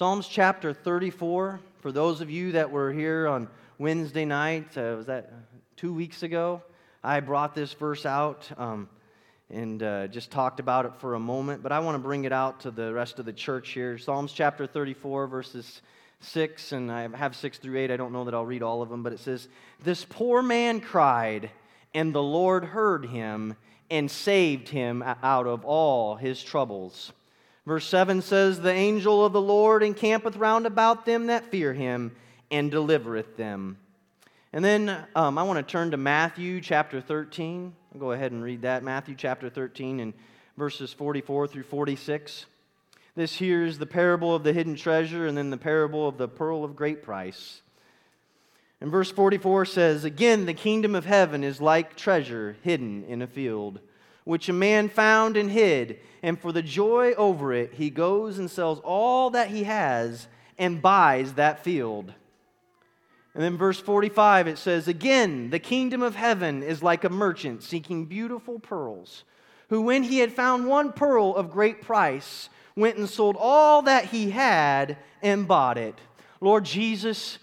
Psalms chapter 34. For those of you that were here on Wednesday night, uh, was that two weeks ago? I brought this verse out um, and uh, just talked about it for a moment, but I want to bring it out to the rest of the church here. Psalms chapter 34, verses 6, and I have 6 through 8. I don't know that I'll read all of them, but it says, This poor man cried, and the Lord heard him and saved him out of all his troubles. Verse 7 says, The angel of the Lord encampeth round about them that fear him and delivereth them. And then um, I want to turn to Matthew chapter 13. I'll go ahead and read that. Matthew chapter 13 and verses 44 through 46. This here is the parable of the hidden treasure and then the parable of the pearl of great price. And verse 44 says, Again, the kingdom of heaven is like treasure hidden in a field, which a man found and hid. And for the joy over it, he goes and sells all that he has and buys that field. And then verse 45, it says, Again, the kingdom of heaven is like a merchant seeking beautiful pearls, who, when he had found one pearl of great price, went and sold all that he had and bought it. Lord Jesus,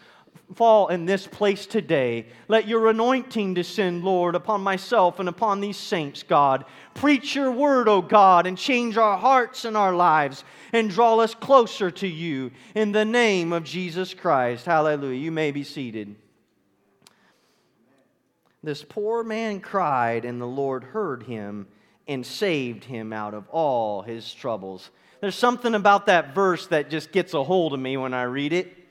fall in this place today. Let your anointing descend, Lord, upon myself and upon these saints, God. Preach your word, O God, and change our hearts and our lives and draw us closer to you in the name of Jesus Christ. Hallelujah. You may be seated. This poor man cried, and the Lord heard him and saved him out of all his troubles. There's something about that verse that just gets a hold of me when I read it.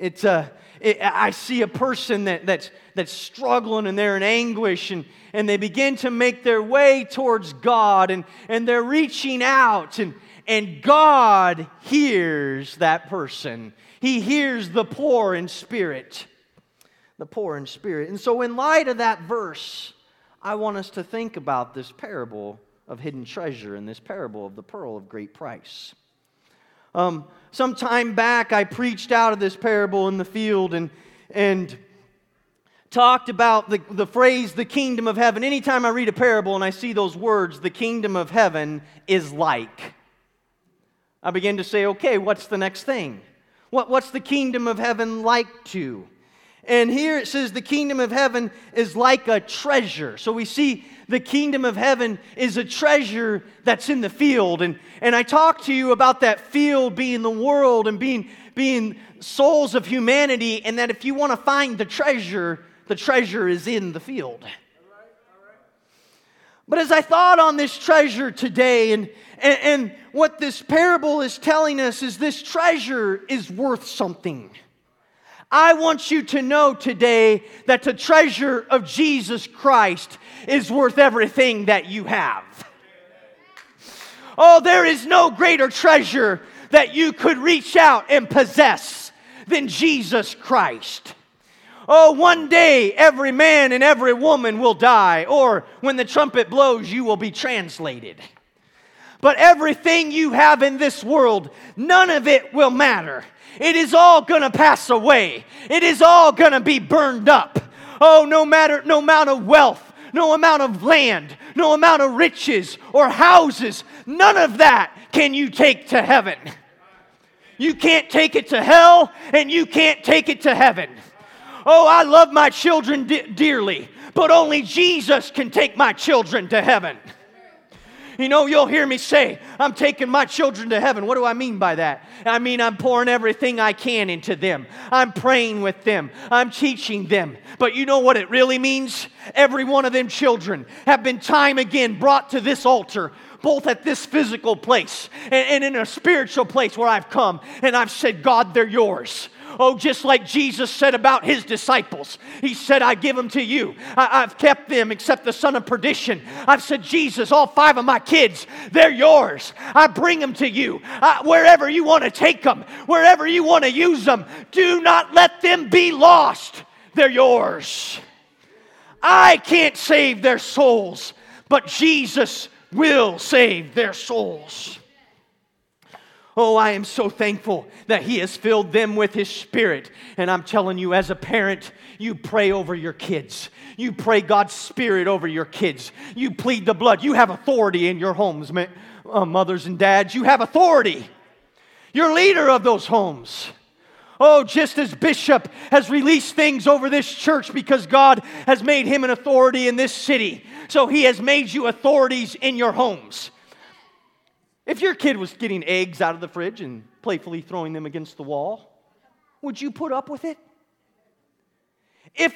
It's a, it, I see a person that, that's, that's struggling and they're in anguish and, and they begin to make their way towards God and, and they're reaching out and, and God hears that person. He hears the poor in spirit. The poor in spirit. And so, in light of that verse, I want us to think about this parable of hidden treasure and this parable of the pearl of great price. Um, some time back, I preached out of this parable in the field and, and talked about the, the phrase, the kingdom of heaven. Anytime I read a parable and I see those words, the kingdom of heaven is like, I begin to say, okay, what's the next thing? What, what's the kingdom of heaven like to? And here it says the kingdom of heaven is like a treasure. So we see the kingdom of heaven is a treasure that's in the field. And, and I talked to you about that field being the world and being, being souls of humanity, and that if you want to find the treasure, the treasure is in the field. But as I thought on this treasure today, and, and, and what this parable is telling us is this treasure is worth something. I want you to know today that the treasure of Jesus Christ is worth everything that you have. Oh, there is no greater treasure that you could reach out and possess than Jesus Christ. Oh, one day every man and every woman will die, or when the trumpet blows, you will be translated. But everything you have in this world, none of it will matter it is all to pass away. It is all to be burned up. Oh, no matter, no amount of wealth, no amount of land, no amount of riches or houses, none of that can you take to heaven. You can't take it to hell and you can't take it to heaven. Oh, I love my children de- dearly, but only Jesus can take my children to heaven. You know, you'll hear me say, I'm taking my children to heaven. What do I mean by that? I mean, I'm pouring everything I can into them. I'm praying with them. I'm teaching them. But you know what it really means? Every one of them children have been time again brought to this altar both at this physical place and, in a spiritual place where I've come and I've said, God, they're yours. Oh, just like Jesus said about his disciples. He said, I give them to you. I, have kept them except the son of perdition. I've said, Jesus, all five of my kids, they're yours. I bring them to you. Uh, wherever you want to take them, wherever you want to use them, do not let them be lost. They're yours. I can't save their souls, but Jesus will save their souls. Oh, I am so thankful that He has filled them with His Spirit. And I'm telling you, as a parent, you pray over your kids. You pray God's Spirit over your kids. You plead the blood. You have authority in your homes, uh, mothers and dads. You have authority. You're leader of those homes. Oh, just as Bishop has released things over this church because God has made him an authority in this city, so he has made you authorities in your homes. If your kid was getting eggs out of the fridge and playfully throwing them against the wall, would you put up with it? If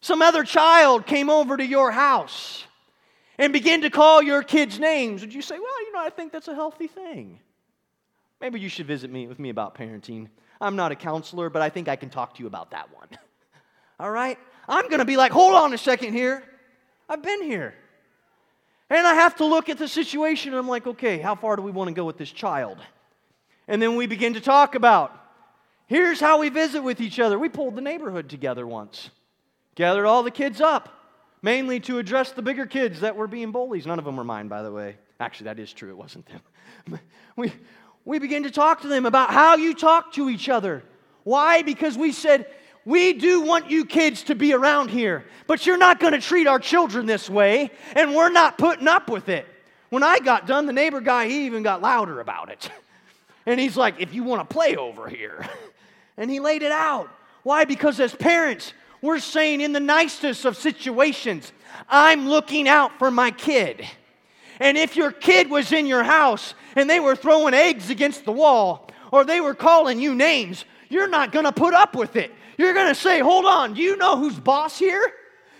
some other child came over to your house and began to call your kids names, would you say, Well, you know, I think that's a healthy thing? Maybe you should visit me with me about parenting. I'm not a counselor, but I think I can talk to you about that one. All right? I'm going to be like, hold on a second here. I've been here. And I have to look at the situation. and I'm like, okay, how far do we want to go with this child? And then we begin to talk about here's how we visit with each other. We pulled the neighborhood together once, gathered all the kids up, mainly to address the bigger kids that were being bullies. None of them were mine, by the way. Actually, that is true, it wasn't them. we, we begin to talk to them about how you talk to each other. Why? Because we said, we do want you kids to be around here, but you're not going to treat our children this way, and we're not putting up with it. When I got done, the neighbor guy, he even got louder about it. And he's like, if you want to play over here. And he laid it out. Why? Because as parents, we're saying in the nicest of situations, I'm looking out for my kid. And if your kid was in your house and they were throwing eggs against the wall or they were calling you names, you're not going to put up with it. You're going to say, Hold on, do you know who's boss here?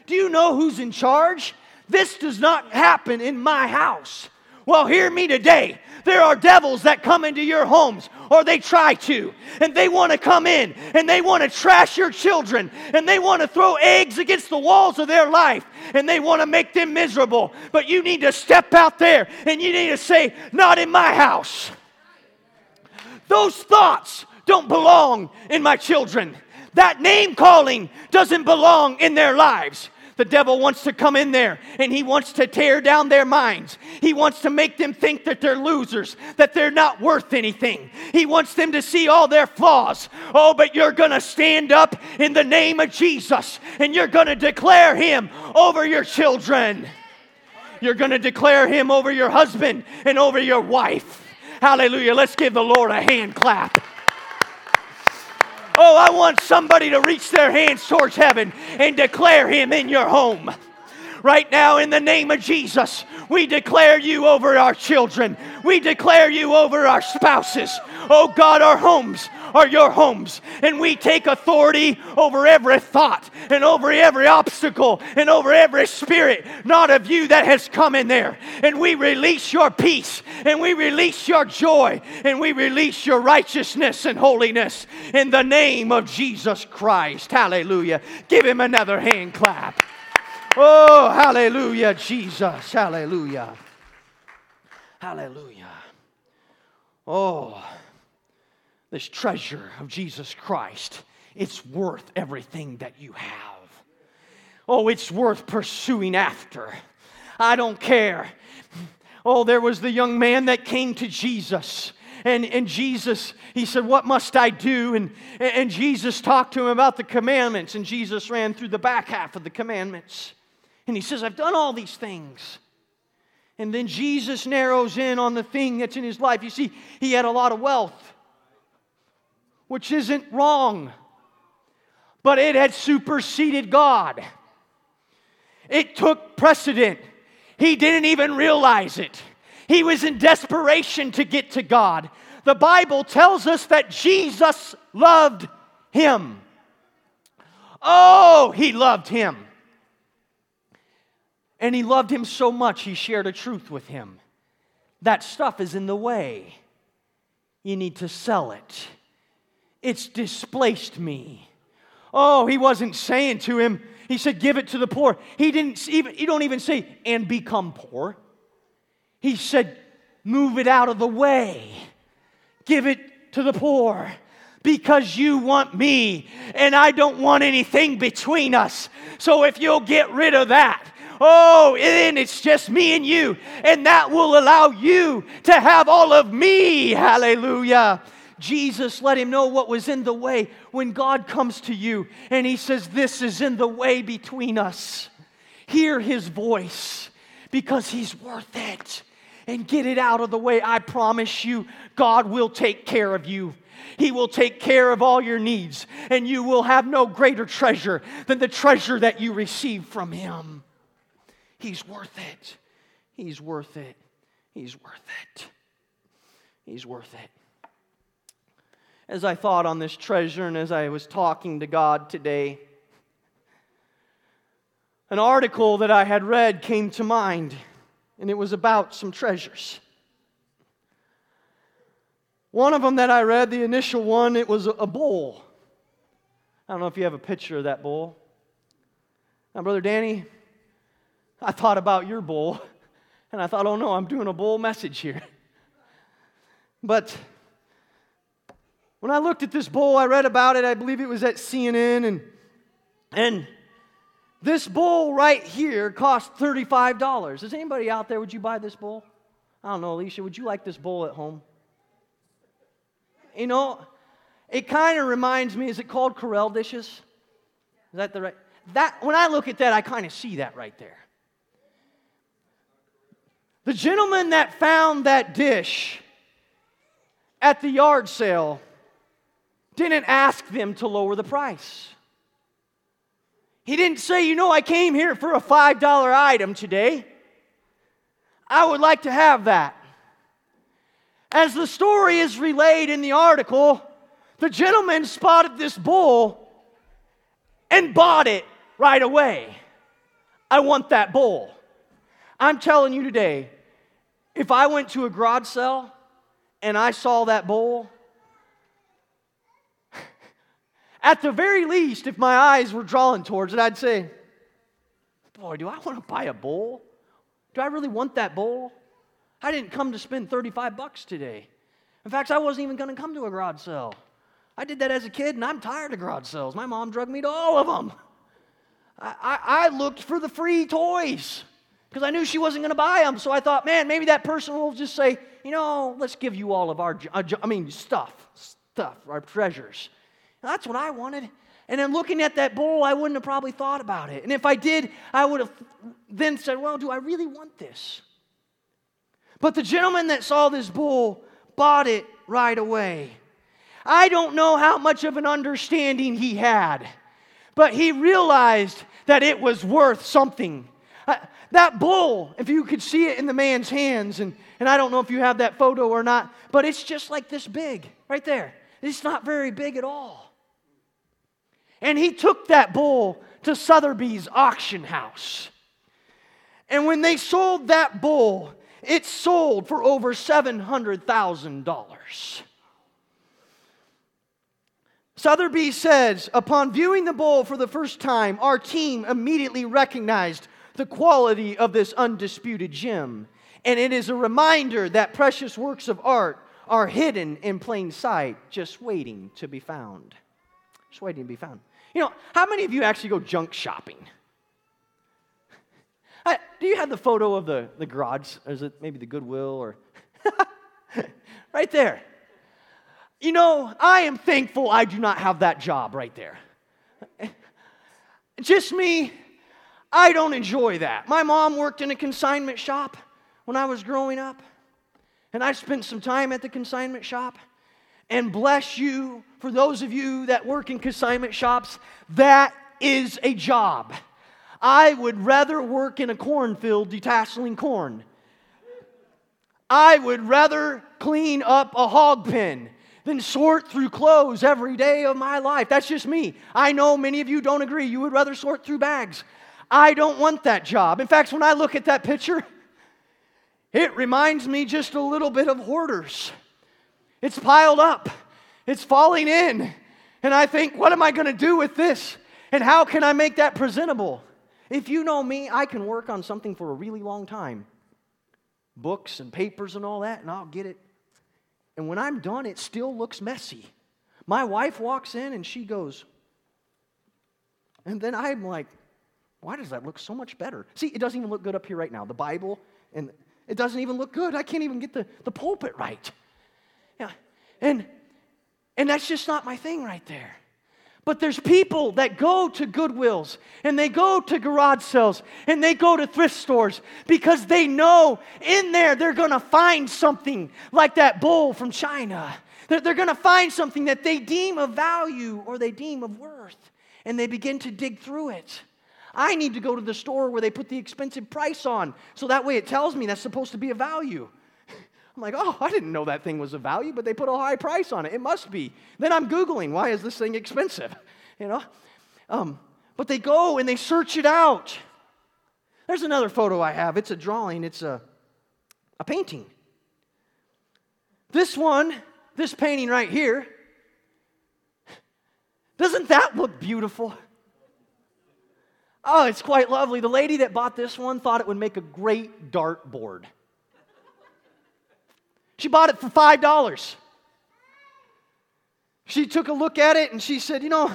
Do you know who's in charge? This does not happen in my house. Well, hear me today. There are devils that come into your homes, or they try to, and they want to come in and they want to trash your children, and they want to throw eggs against the walls of their life, and they want to make them miserable. But you need to step out there and you need to say, Not in my house. Those thoughts don't belong in my children. That name calling doesn't belong in their lives. The devil wants to come in there and he wants to tear down their minds. He wants to make them think that they're losers, that they're not worth anything. He wants them to see all their flaws. Oh, but you're going to stand up in the name of Jesus and you're going to declare him over your children. You're going to declare him over your husband and over your wife. Hallelujah. Let's give the Lord a hand clap. Oh, I want somebody to reach their hands towards heaven and declare Him in your home. Right now, in the name of Jesus, we declare you over our children. We declare you over our spouses. Oh God, our homes are your homes. And we take authority over every thought and over every obstacle and over every spirit, not of you, that has come in there. And we release your peace and we release your joy and we release your righteousness and holiness in the name of Jesus Christ. Hallelujah. Give him another hand clap. Oh, hallelujah, Jesus. Hallelujah. Hallelujah. Oh, this treasure of Jesus Christ, it's worth everything that you have. Oh, it's worth pursuing after. I don't care. Oh, there was the young man that came to Jesus. And, and Jesus, he said, What must I do? And, and Jesus talked to him about the commandments. And Jesus ran through the back half of the commandments. And he says, I've done all these things. And then Jesus narrows in on the thing that's in his life. You see, he had a lot of wealth, which isn't wrong, but it had superseded God. It took precedent. He didn't even realize it. He was in desperation to get to God. The Bible tells us that Jesus loved him. Oh, he loved him. And he loved him so much, he shared a truth with him. That stuff is in the way. You need to sell it. It's displaced me. Oh, he wasn't saying to him, he said, give it to the poor. He didn't even, he don't even say, and become poor. He said, move it out of the way. Give it to the poor because you want me and I don't want anything between us. So if you'll get rid of that, Oh, and it's just me and you. And that will allow you to have all of me. Hallelujah. Jesus let him know what was in the way when God comes to you and he says, This is in the way between us. Hear his voice because he's worth it and get it out of the way. I promise you, God will take care of you. He will take care of all your needs, and you will have no greater treasure than the treasure that you receive from Him. He's worth it. He's worth it. He's worth it. He's worth it. As I thought on this treasure and as I was talking to God today, an article that I had read came to mind, and it was about some treasures. One of them that I read, the initial one, it was a bowl. I don't know if you have a picture of that bowl. Now, Brother Danny, I thought about your bowl, and I thought, oh no, I'm doing a bowl message here. But when I looked at this bowl, I read about it, I believe it was at CNN, and, and this bowl right here cost $35. Is anybody out there, would you buy this bowl? I don't know, Alicia, would you like this bowl at home? You know, it kind of reminds me, is it called Corelle dishes? Is that the right? That, when I look at that, I kind of see that right there. The gentleman that found that dish at the yard sale didn't ask them to lower the price. He didn't say, you know, I came here for a $5 item today. I would like to have that. As the story is relayed in the article, the gentleman spotted this bull and bought it right away. I want that bull. I'm telling you today, if I went to a garage sale and I saw that bowl, at the very least, if my eyes were drawn towards it, I'd say, Boy, do I want to buy a bowl? Do I really want that bowl? I didn't come to spend 35 bucks today. In fact, I wasn't even going to come to a garage sale. I did that as a kid, and I'm tired of garage sales. My mom drugged me to all of them. I, I, I looked for the free toys because I knew she wasn't going to buy them. So I thought, man, maybe that person will just say, you know, let's give you all of our, uh, I mean, stuff, stuff, our treasures. That's what I wanted. And then looking at that bowl, I wouldn't have probably thought about it. And if I did, I would have then said, well, do I really want this? But the gentleman that saw this bull bought it right away. I don't know how much of an understanding he had, but he realized that it was worth something. That bull, if you could see it in the man's hands, and, and I don't know if you have that photo or not, but it's just like this big right there. It's not very big at all. And he took that bull to Sotheby's auction house. And when they sold that bull, it sold for over $700,000. Sotheby says, upon viewing the bull for the first time, our team immediately recognized the quality of this undisputed gem. And it is a reminder that precious works of art are hidden in plain sight, just waiting to be found. Just waiting to be found. You know, how many of you actually go junk shopping? do you have the photo of the, the garage? Or is it maybe the Goodwill or right there? You know, I am thankful I do not have that job right there. Just me, I don't enjoy that. My mom worked in a consignment shop when I was growing up, and I spent some time at the consignment shop. And bless you, for those of you that work in consignment shops, that is a job. I would rather work in a cornfield detasseling corn. I would rather clean up a hog pen than sort through clothes every day of my life. That's just me. I know many of you don't agree. You would rather sort through bags. I don't want that job. In fact, when I look at that picture, it reminds me just a little bit of hoarders. It's piled up, it's falling in. And I think, what am I going to do with this? And how can I make that presentable? If you know me, I can work on something for a really long time books and papers and all that, and I'll get it. And when I'm done, it still looks messy. My wife walks in and she goes, and then I'm like, why does that look so much better? See, it doesn't even look good up here right now. The Bible, and it doesn't even look good. I can't even get the, the pulpit right. Yeah. And, and that's just not my thing right there. But there's people that go to Goodwills and they go to garage sales and they go to thrift stores because they know in there they're going to find something like that bowl from China. They're, they're going to find something that they deem of value or they deem of worth and they begin to dig through it. I need to go to the store where they put the expensive price on so that way it tells me that's supposed to be a value. I'm like, oh, I didn't know that thing was a value, but they put a high price on it. It must be. Then I'm Googling, why is this thing expensive? You know? Um, but they go and they search it out. There's another photo I have. It's a drawing, it's a, a painting. This one, this painting right here, doesn't that look beautiful? Oh, it's quite lovely. The lady that bought this one thought it would make a great dartboard. She bought it for $5. She took a look at it and she said, You know,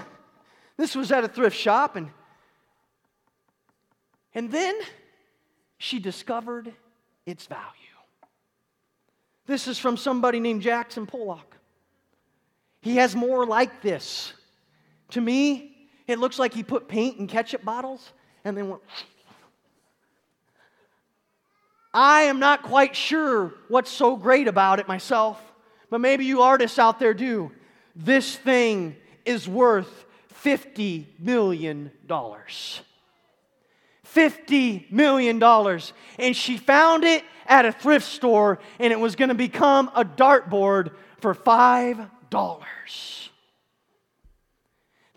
this was at a thrift shop. And, and then she discovered its value. This is from somebody named Jackson Pollock. He has more like this. To me, it looks like he put paint in ketchup bottles and then went. I am not quite sure what's so great about it myself, but maybe you artists out there do. This thing is worth $50 million. $50 million. And she found it at a thrift store, and it was going to become a dartboard for $5.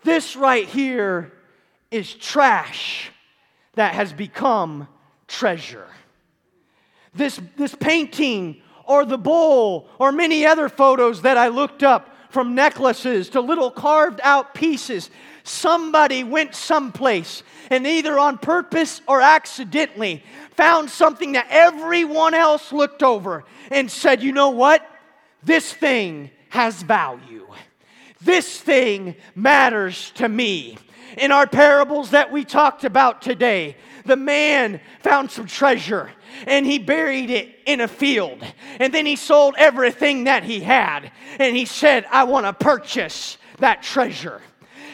This right here is trash that has become treasure this, this painting or the bowl or many other photos that I looked up from necklaces to little carved out pieces. Somebody went someplace and either on purpose or accidentally found something that everyone else looked over and said, you know what? This thing has value. This thing matters to me. In our parables that we talked about today, the man found some treasure and he buried it in a field. And then he sold everything that he had. And he said, I want to purchase that treasure.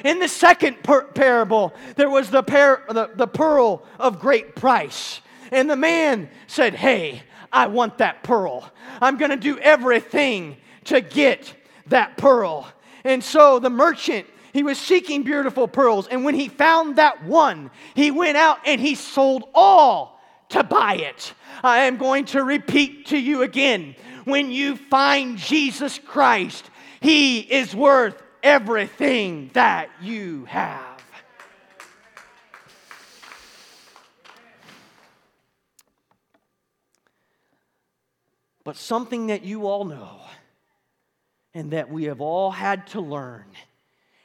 In the second parable, there was the, par- the, the pearl of great price. And the man said, Hey, I want that pearl. I'm going to do everything to get that pearl. And so the merchant he was seeking beautiful pearls. And when he found that one, he went out and he sold all to buy it. I am going to repeat to you again when you find Jesus Christ, he is worth everything that you have. But something that you all know and that we have all had to learn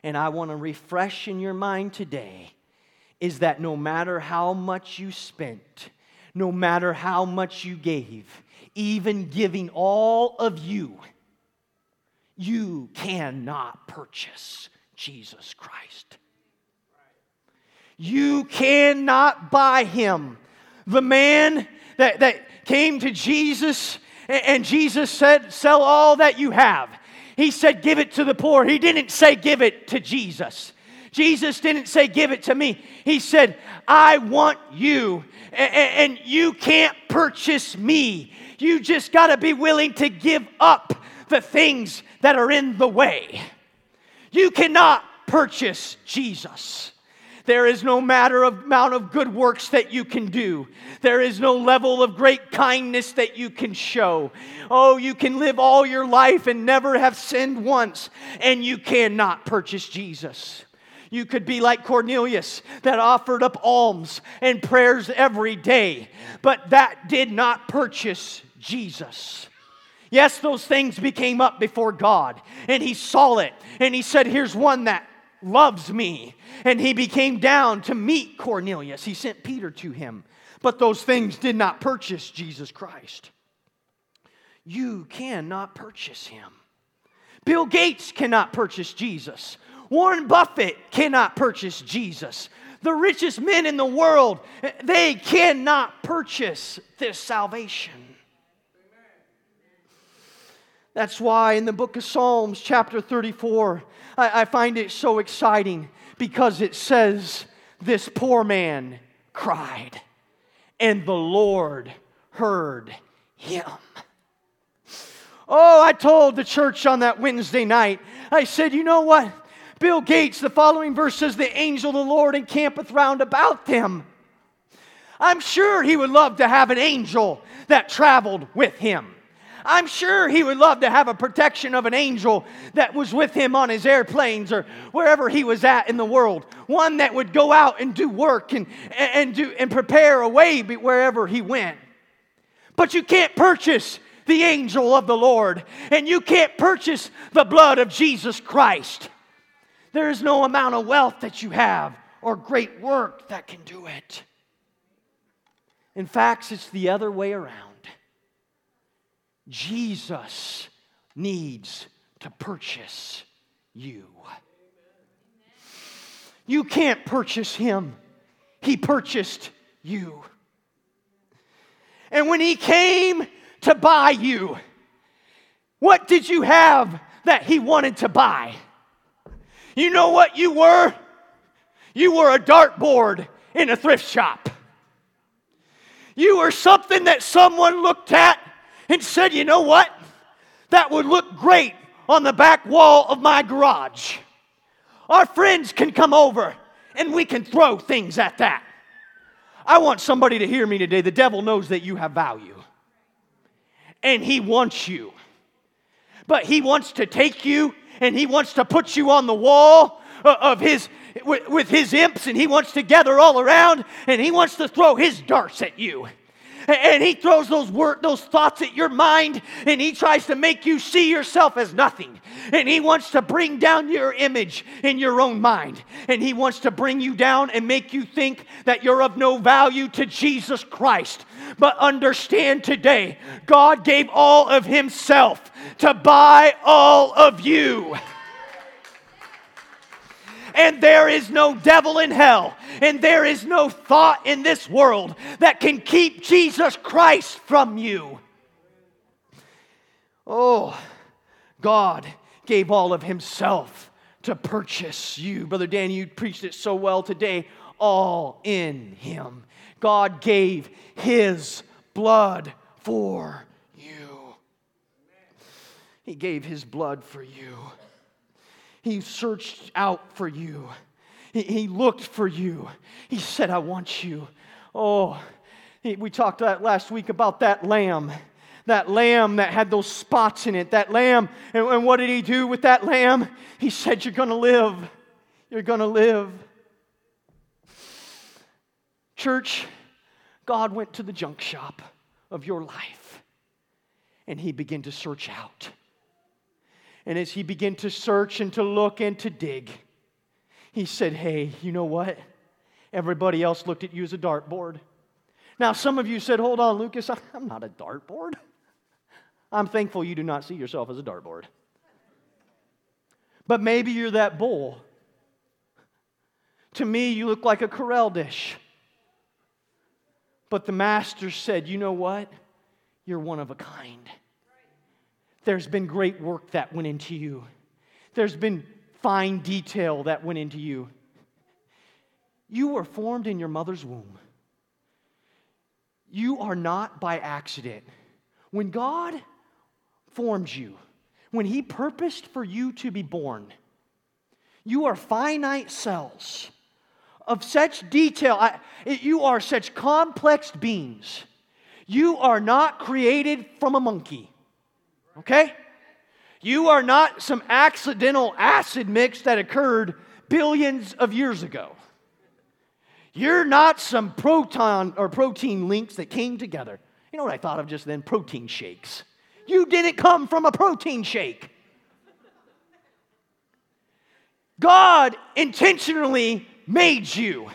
and I want to refresh in your mind today is that no matter how much you spent, no matter how much you gave, even giving all of you, you cannot purchase Jesus Christ. You cannot buy him. The man that, that came to Jesus and Jesus said, Sell all that you have he said, Give it to the poor. He didn't say, Give it to Jesus. Jesus didn't say, Give it to me. He said, I want you, and you can't purchase me. You just got to be willing to give up the things that are in the way. You cannot purchase Jesus. There is no matter of amount of good works that you can do. There is no level of great kindness that you can show. Oh, you can live all your life and never have sinned once, and you cannot purchase Jesus. You could be like Cornelius that offered up alms and prayers every day, but that did not purchase Jesus. Yes, those things became up before God, and he saw it, and he said, Here's one that loves me. And he became down to meet Cornelius. He sent Peter to him. But those things did not purchase Jesus Christ. You cannot purchase him. Bill Gates cannot purchase Jesus. Warren Buffett cannot purchase Jesus. The richest men in the world, they cannot purchase this salvation. That's why in the book of Psalms, chapter 34, I, I find it so exciting because it says, This poor man cried, and the Lord heard him. Oh, I told the church on that Wednesday night, I said, You know what? Bill Gates, the following verse says, The angel of the Lord encampeth round about them. I'm sure he would love to have an angel that traveled with him. I'm sure he would love to have a protection of an angel that was with him on his airplanes or wherever he was at in the world. One that would go out and do work and, and, do, and prepare a way wherever he went. But you can't purchase the angel of the Lord, and you can't purchase the blood of Jesus Christ. There is no amount of wealth that you have or great work that can do it. In fact, it's the other way around. Jesus needs to purchase you. You can't purchase him, he purchased you. And when he came to buy you, what did you have that he wanted to buy? You know what you were? You were a dartboard in a thrift shop. You were something that someone looked at and said, you know what? That would look great on the back wall of my garage. Our friends can come over and we can throw things at that. I want somebody to hear me today. The devil knows that you have value and he wants you. But he wants to take you and he wants to put you on the wall uh, of his with, his imps and he wants to gather all around and he wants to throw his darts at you and he throws those word, those thoughts at your mind and he tries to make you see yourself as nothing. And he wants to bring down your image in your own mind. And he wants to bring you down and make you think that you're of no value to Jesus Christ. But understand today God gave all of himself to buy all of you and there is no devil in hell, and there is no thought in this world that can keep Jesus Christ from you. Oh, God gave all of Himself to purchase you. Brother Dan, you preached it so well today. All in Him. God gave His blood for you. He gave His blood for you. He searched out for you. He, he looked for you. He said, I want you. Oh, he, we talked last week about that lamb. That lamb that had those spots in it. That lamb. And, and what did he do with that lamb? He said, You're going to live. You're going to live. Church, God went to the junk shop of your life and he began to search out and as he began to search and to look and to dig, he said, Hey, you know what? Everybody else looked at you as a dartboard. Now, some of you said, Hold on, Lucas, I'm not a dartboard. I'm thankful you do not see yourself as a dartboard. But maybe you're that bull. To me, you look like a Corelle dish. But the master said, You know what? You're one of a kind. There's been great work that went into you, there's been fine detail that went into you. You were formed in your mother's womb. You are not by accident. When God formed you, when He purposed for you to be born, you are finite cells of such detail. I, you are such complex beings. You are not created from a monkey okay? You are not some accidental acid mix that occurred billions of years ago. You're not some proton or protein links that came together. You know what I thought of just then? Protein shakes. You didn't come from a protein shake. God intentionally made you.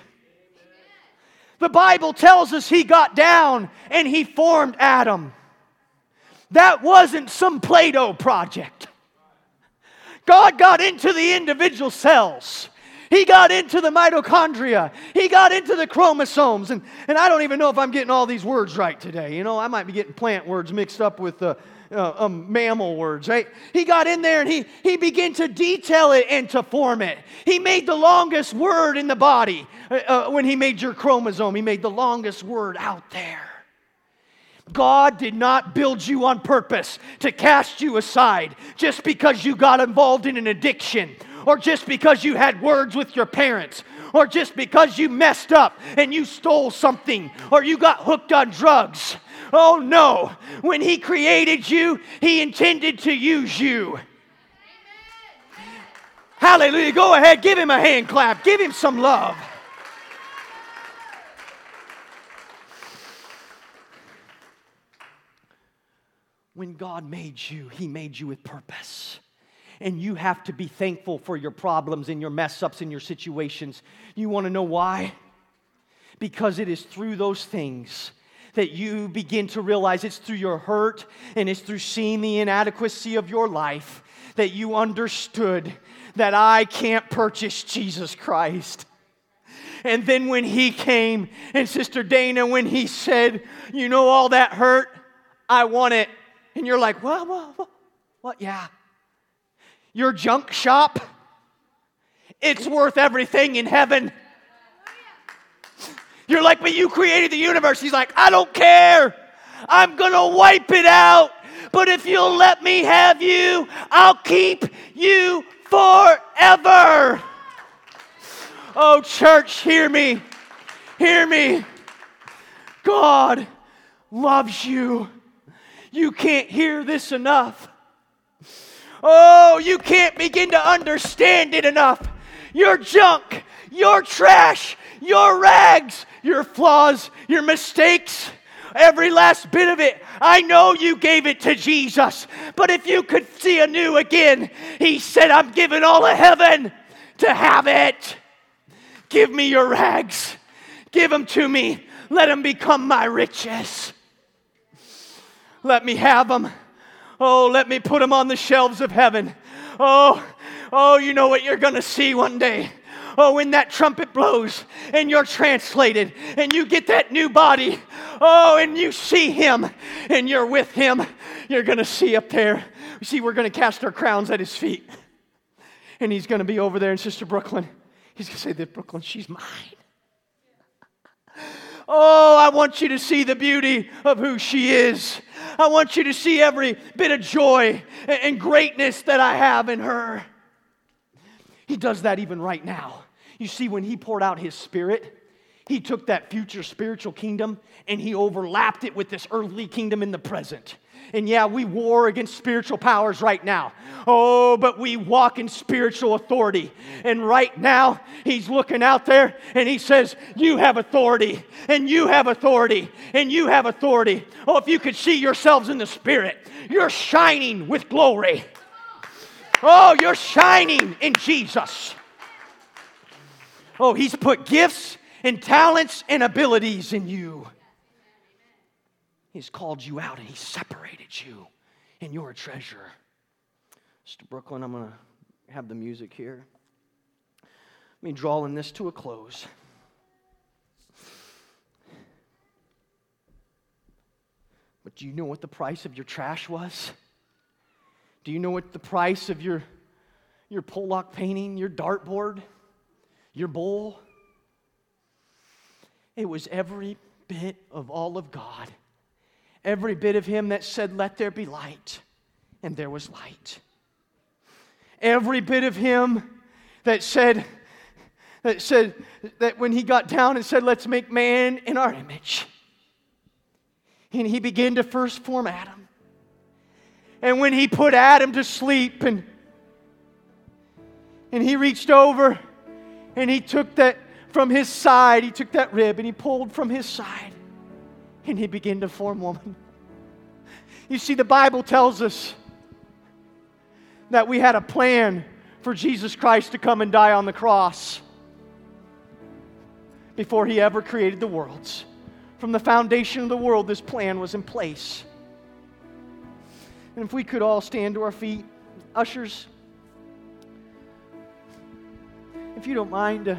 The Bible tells us he got down and he formed Adam. That wasn't some Play Doh project. God got into the individual cells. He got into the mitochondria. He got into the chromosomes. And, and I don't even know if I'm getting all these words right today. You know, I might be getting plant words mixed up with, uh, uh, um, mammal words, right? He got in there and he, he began to detail it and to form it. He made the longest word in the body uh, uh, when he made your chromosome. He made the longest word out there. God did not build you on purpose to cast you aside just because you got involved in an addiction or just because you had words with your parents or just because you messed up and you stole something or you got hooked on drugs. Oh no, when He created you, He intended to use you. Hallelujah. Go ahead, give Him a hand clap, give Him some love. When God made you, He made you with purpose. And you have to be thankful for your problems and your mess ups and your situations. You want to know why? Because it is through those things that you begin to realize it's through your hurt and it's through seeing the inadequacy of your life that you understood that I can't purchase Jesus Christ. And then when he came, and Sister Dana, when he said, You know, all that hurt, I want it. And you're like, What, what, what? what? Yeah. Your junk shop, it's worth everything in heaven. You're like, But you created the universe. He's like, I don't care. I'm going to wipe it out. But if you'll let me have you, I'll keep you forever. Oh, church, hear me. Hear me. God loves you. You can't hear this enough. Oh, you can't begin to understand it enough. Your junk, your trash, your rags, your flaws, your mistakes, every last bit of it. I know you gave it to Jesus, but if you could see anew again, He said, I'm giving all of heaven to have it. Give me your rags, give them to me, let them become my riches. Let me have them. Oh, let me put them on the shelves of heaven. Oh, oh, you know what you're going to see one day. Oh, when that trumpet blows and you're translated and you get that new body. Oh, and you see him and you're with him. You're going to see up there. See, we're going to cast our crowns at his feet. And he's going to be over there in Sister Brooklyn. He's going to say, This Brooklyn, she's mine. Oh, I want you to see the beauty of who she is. I want you to see every bit of joy and greatness that I have in her. He does that even right now. You see, when He poured out His Spirit, He took that future spiritual kingdom and He overlapped it with this earthly kingdom in the present. And yeah, we war against spiritual powers right now. Oh, but we walk in spiritual authority. And right now, he's looking out there and he says, You have authority, and you have authority, and you have authority. Oh, if you could see yourselves in the spirit, you're shining with glory. Oh, you're shining in Jesus. Oh, he's put gifts and talents and abilities in you. He's called you out and He separated you, and you're a treasure. Mr. Brooklyn, I'm going to have the music here. Let me drawing this to a close. But do you know what the price of your trash was? Do you know what the price of your, your Pollock painting, your dartboard, your bowl? It was every bit of all of God every bit of him that said, Let there be light, and there was light. Every bit of him that said, that said that when he got down and said, Let's make man in our image. And he began to first form Adam. And when he put Adam to sleep and and he reached over and he took that from his side, he took that rib and he pulled from his side and he began to form woman. You see, the Bible tells us that we had a plan for Jesus Christ to come and die on the cross before he ever created the worlds. From the foundation of the world, this plan was in place. And if we could all stand to our feet, ushers, if you don't mind, uh,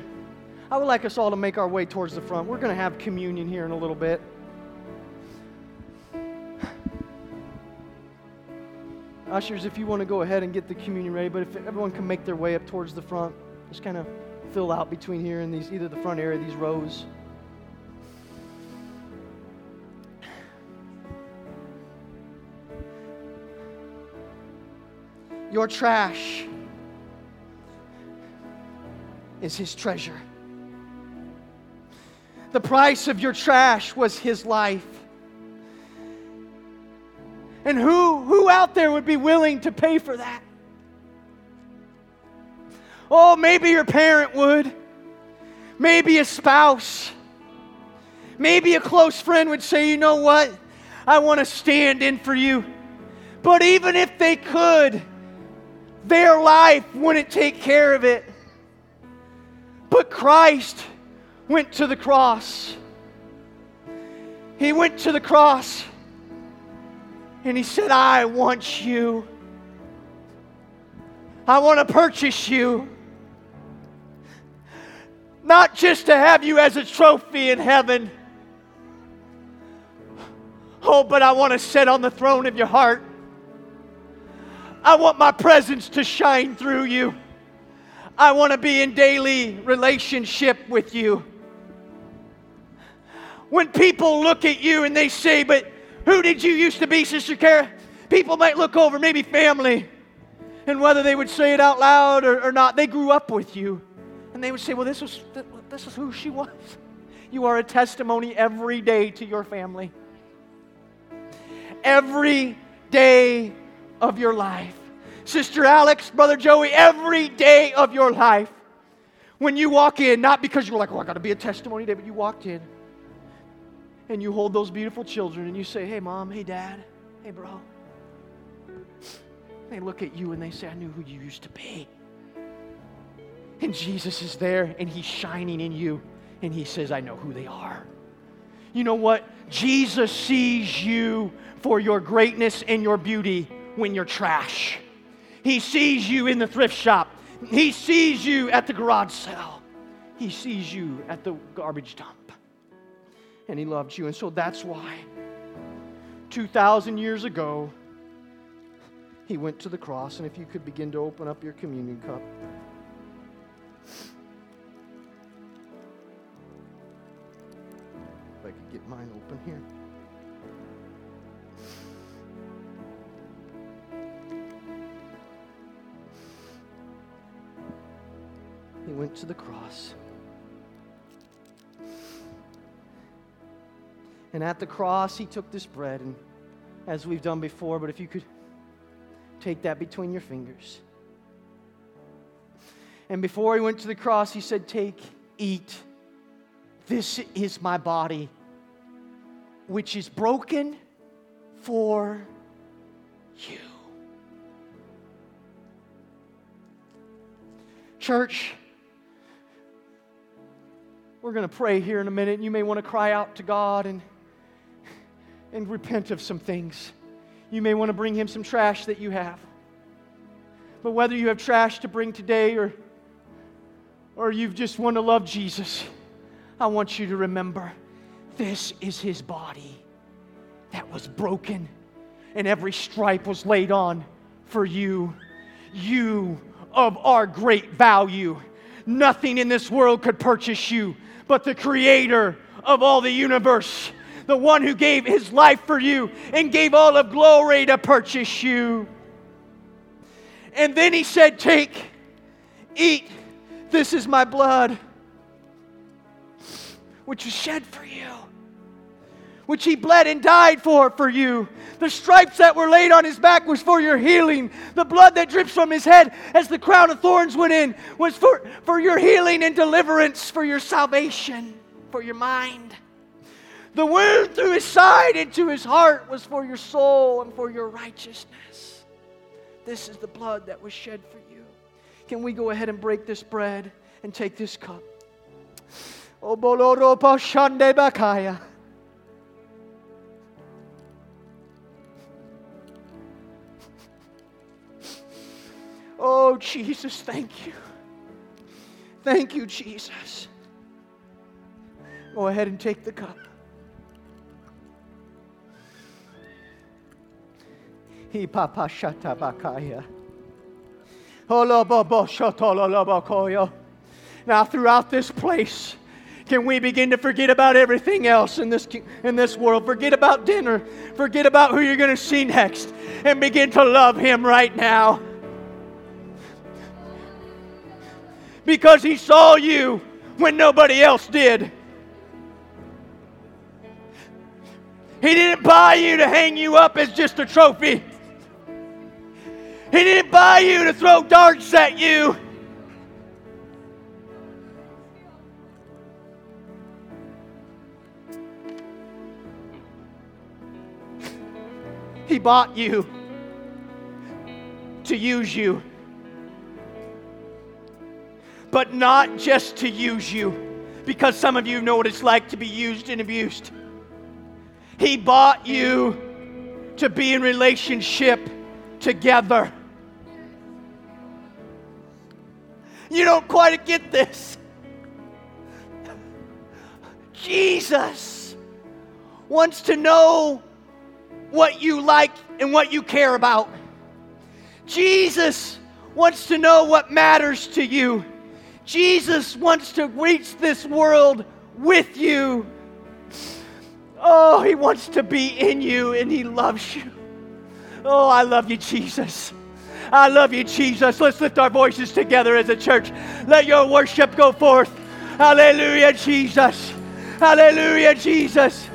I would like us all to make our way towards the front. We're going to have communion here in a little bit. Ushers, if you want to go ahead and get the communion ready, but if everyone can make their way up towards the front, just kind of fill out between here and these, either the front area, these rows. Your trash is his treasure. The price of your trash was his life. And who, who out there would be willing to pay for that? Oh, maybe your parent would. Maybe a spouse. Maybe a close friend would say, you know what? I want to stand in for you. But even if they could, their life wouldn't take care of it. But Christ went to the cross. He went to the cross and he said, I want you. I want to purchase you. Not just to have you as a trophy in heaven. Oh, but I want to sit on the throne of your heart. I want my presence to shine through you. I want to be in daily relationship with you. When people look at you and they say, But who did you used to be, Sister Kara? People might look over, maybe family, and whether they would say it out loud or, or not, they grew up with you. And they would say, Well, this, was, this is who she was. You are a testimony every day to your family. Every day of your life. Sister Alex, Brother Joey, every day of your life. When you walk in, not because you're like, oh, I got to be a testimony today, but you walked in and you hold those beautiful children and you say, hey, mom, hey, dad, hey, bro. They look at you and they say, I knew who you used to be. And Jesus is there and he's shining in you and he says, I know who they are. You know what? Jesus sees you for your greatness and your beauty when you're trash. He sees you in the thrift shop. He sees you at the garage sale. He sees you at the garbage dump and He loved you. And so that's why 2,000 years ago, He went to the cross. And if you could begin to open up your communion cup. If I could get mine open here. He went to the cross. And at the cross, he took this bread, and as we've done before, but if you could take that between your fingers. And before he went to the cross, he said, Take, eat. This is my body, which is broken for you. Church, we're going to pray here in a minute, you may want to cry out to God and and repent of some things. You may want to bring him some trash that you have. But whether you have trash to bring today or, or you just want to love Jesus, I want you to remember this is his body that was broken and every stripe was laid on for you. You of our great value. Nothing in this world could purchase you but the creator of all the universe the one who gave his life for you and gave all of glory to purchase you. And then he said, Take, eat, this is my blood, which was shed for you, which he bled and died for for you. The stripes that were laid on his back was for your healing. The blood that drips from his head as the crown of thorns went in was for, for your healing and deliverance, for your salvation, for your mind. The wound through his side into his heart was for your soul and for your righteousness. This is the blood that was shed for you. Can we go ahead and break this bread and take this cup? Oh, bakaya. Oh, Jesus, thank you. Thank you, Jesus. Go ahead and take the cup. Now, throughout this place, can we begin to forget about everything else in this, in this world? Forget about dinner. Forget about who you're going to see next and begin to love Him right now. Because He saw you when nobody else did. He didn't buy you to hang you up as just a trophy. He didn't buy you to throw darts at you. He bought you to use you. But not just to use you, because some of you know what it's like to be used and abused. He bought you to be in relationship together. You don't quite get this. Jesus wants to know what you like and what you care about. Jesus wants to know what matters to you. Jesus wants to reach this world with you. Oh, he wants to be in you and he loves you. Oh, I love you, Jesus. I love you, Jesus. Let's lift our voices together as a church. Let your worship go forth. Hallelujah, Jesus. Hallelujah, Jesus.